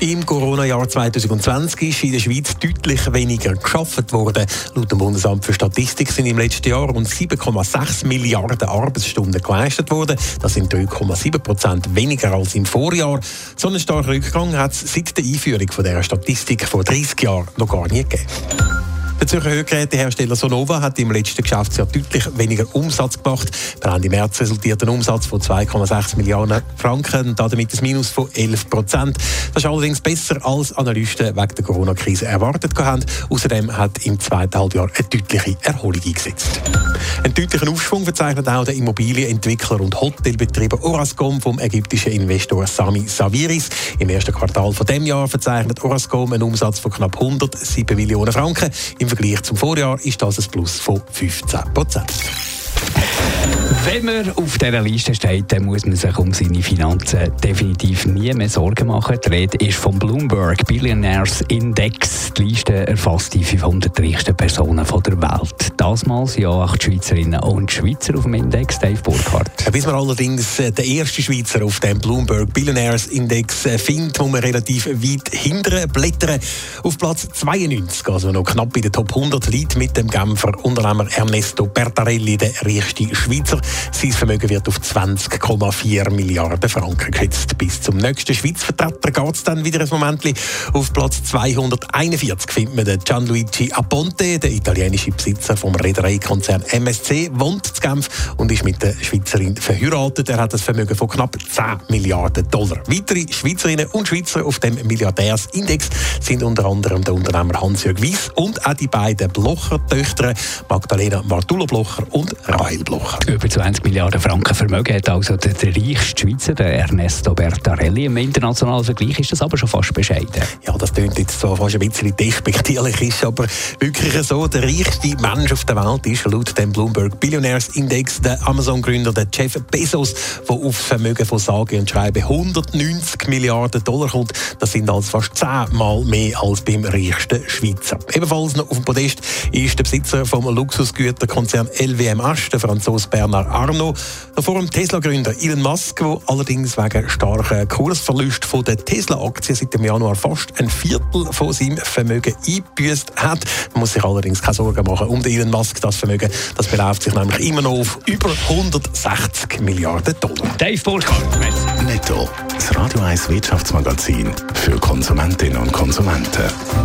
Im Corona-Jahr 2020 ist in der Schweiz deutlich weniger geschafft worden. Laut dem Bundesamt für Statistik sind im letzten Jahr rund 7,6 Milliarden Arbeitsstunden geleistet worden. Das sind 3,7 Prozent weniger als im Vorjahr. So einen starken Rückgang hat es seit der Einführung von dieser Statistik vor 30 Jahren noch gar nie gegeben. Der Zürcher Hörgerätehersteller Sonova hat im letzten Geschäftsjahr deutlich weniger Umsatz gemacht. Per Ende März resultiert ein Umsatz von 2,6 Milliarden Franken damit ein Minus von 11 Prozent. Das ist allerdings besser als Analysten wegen der Corona-Krise erwartet haben. Außerdem hat im zweiten Halbjahr eine deutliche Erholung eingesetzt. Einen deutlichen Aufschwung verzeichnet auch der Immobilienentwickler und Hotelbetreiber Orascom vom ägyptischen Investor Sami Saviris. Im ersten Quartal von dem Jahr verzeichnet Orascom einen Umsatz von knapp 107 Millionen Franken. Im Vergleich zum Vorjahr ist das ein Plus von 15 Prozent. Wenn man auf dieser Liste steht, dann muss man sich um seine Finanzen definitiv nie mehr Sorgen machen. Die Rede ist vom Bloomberg Billionaires Index. Die Liste erfasst die 500 reichsten Personen der Welt. Dasmals ja acht Schweizerinnen und Schweizer auf dem Index, Dave Burkhardt. Bis man allerdings äh, den ersten Schweizer auf dem Bloomberg Billionaires Index äh, findet, muss man relativ weit hinten blättern. Auf Platz 92, also noch knapp in der Top 100, liegt mit dem Genfer Unternehmer Ernesto Bertarelli der reichste Schweizer. Sein Vermögen wird auf 20,4 Milliarden Franken geschätzt. Bis zum nächsten Schweizer Vertreter geht es dann wieder ein Moment. Auf Platz 241 findet man den Gianluigi Aponte, der italienische Besitzer vom Reedereikonzern MSC, wohnt in Genf und ist mit der Schweizerin verheiratet. Er hat ein Vermögen von knapp 10 Milliarden Dollar. Weitere Schweizerinnen und Schweizer auf dem Milliardärsindex sind unter anderem der Unternehmer Hans-Jörg Weiss und auch die beiden Blocher-Töchter Magdalena Martullo-Blocher und Rael Blocher. Über 20 Milliarden Franken Vermögen hat also der, der reichste Schweizer, der Ernesto Bertarelli. Im internationalen Vergleich ist das aber schon fast bescheiden. Ja, das klingt jetzt zwar fast ein bisschen despektierlich, ist aber wirklich so. Der reichste Mensch auf der Welt ist laut dem Bloomberg Billionaires Index der Amazon-Gründer Jeff Bezos, der auf Vermögen von sage und schreibe 190 Milliarden Dollar kommt. Das sind also fast zehnmal mehr als beim reichsten Schweizer. Ebenfalls noch auf dem Podest ist der Besitzer vom Luxusgüterkonzern LVMH, der Franzose Bernard Arnault. Davor dem Tesla-Gründer Elon Musk, der allerdings wegen starken Kursverlust von der Tesla-Aktien seit dem Januar fast ein Viertel von seinem Vermögen eingebüßt hat. Man muss sich allerdings keine Sorgen machen um den Elon Musk. Das Vermögen das beläuft sich nämlich immer noch auf über 160 Milliarden Dollar. Dave Burkhardt. Netto. Das Radio 1 Wirtschaftsmagazin für Konsumentinnen und Konsumenten.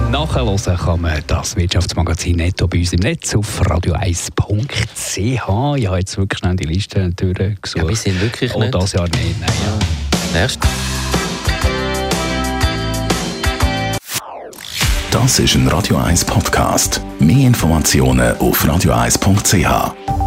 Nachhören kann man das Wirtschaftsmagazin Netto bei uns im Netz auf radio1.ch. Ich habe jetzt wirklich schnell die Liste durchgesucht. Ja, wir sind wirklich oh, nicht. das Jahr nicht. Nein, ja. Erst Das ist ein Radio 1 Podcast. Mehr Informationen auf radio1.ch.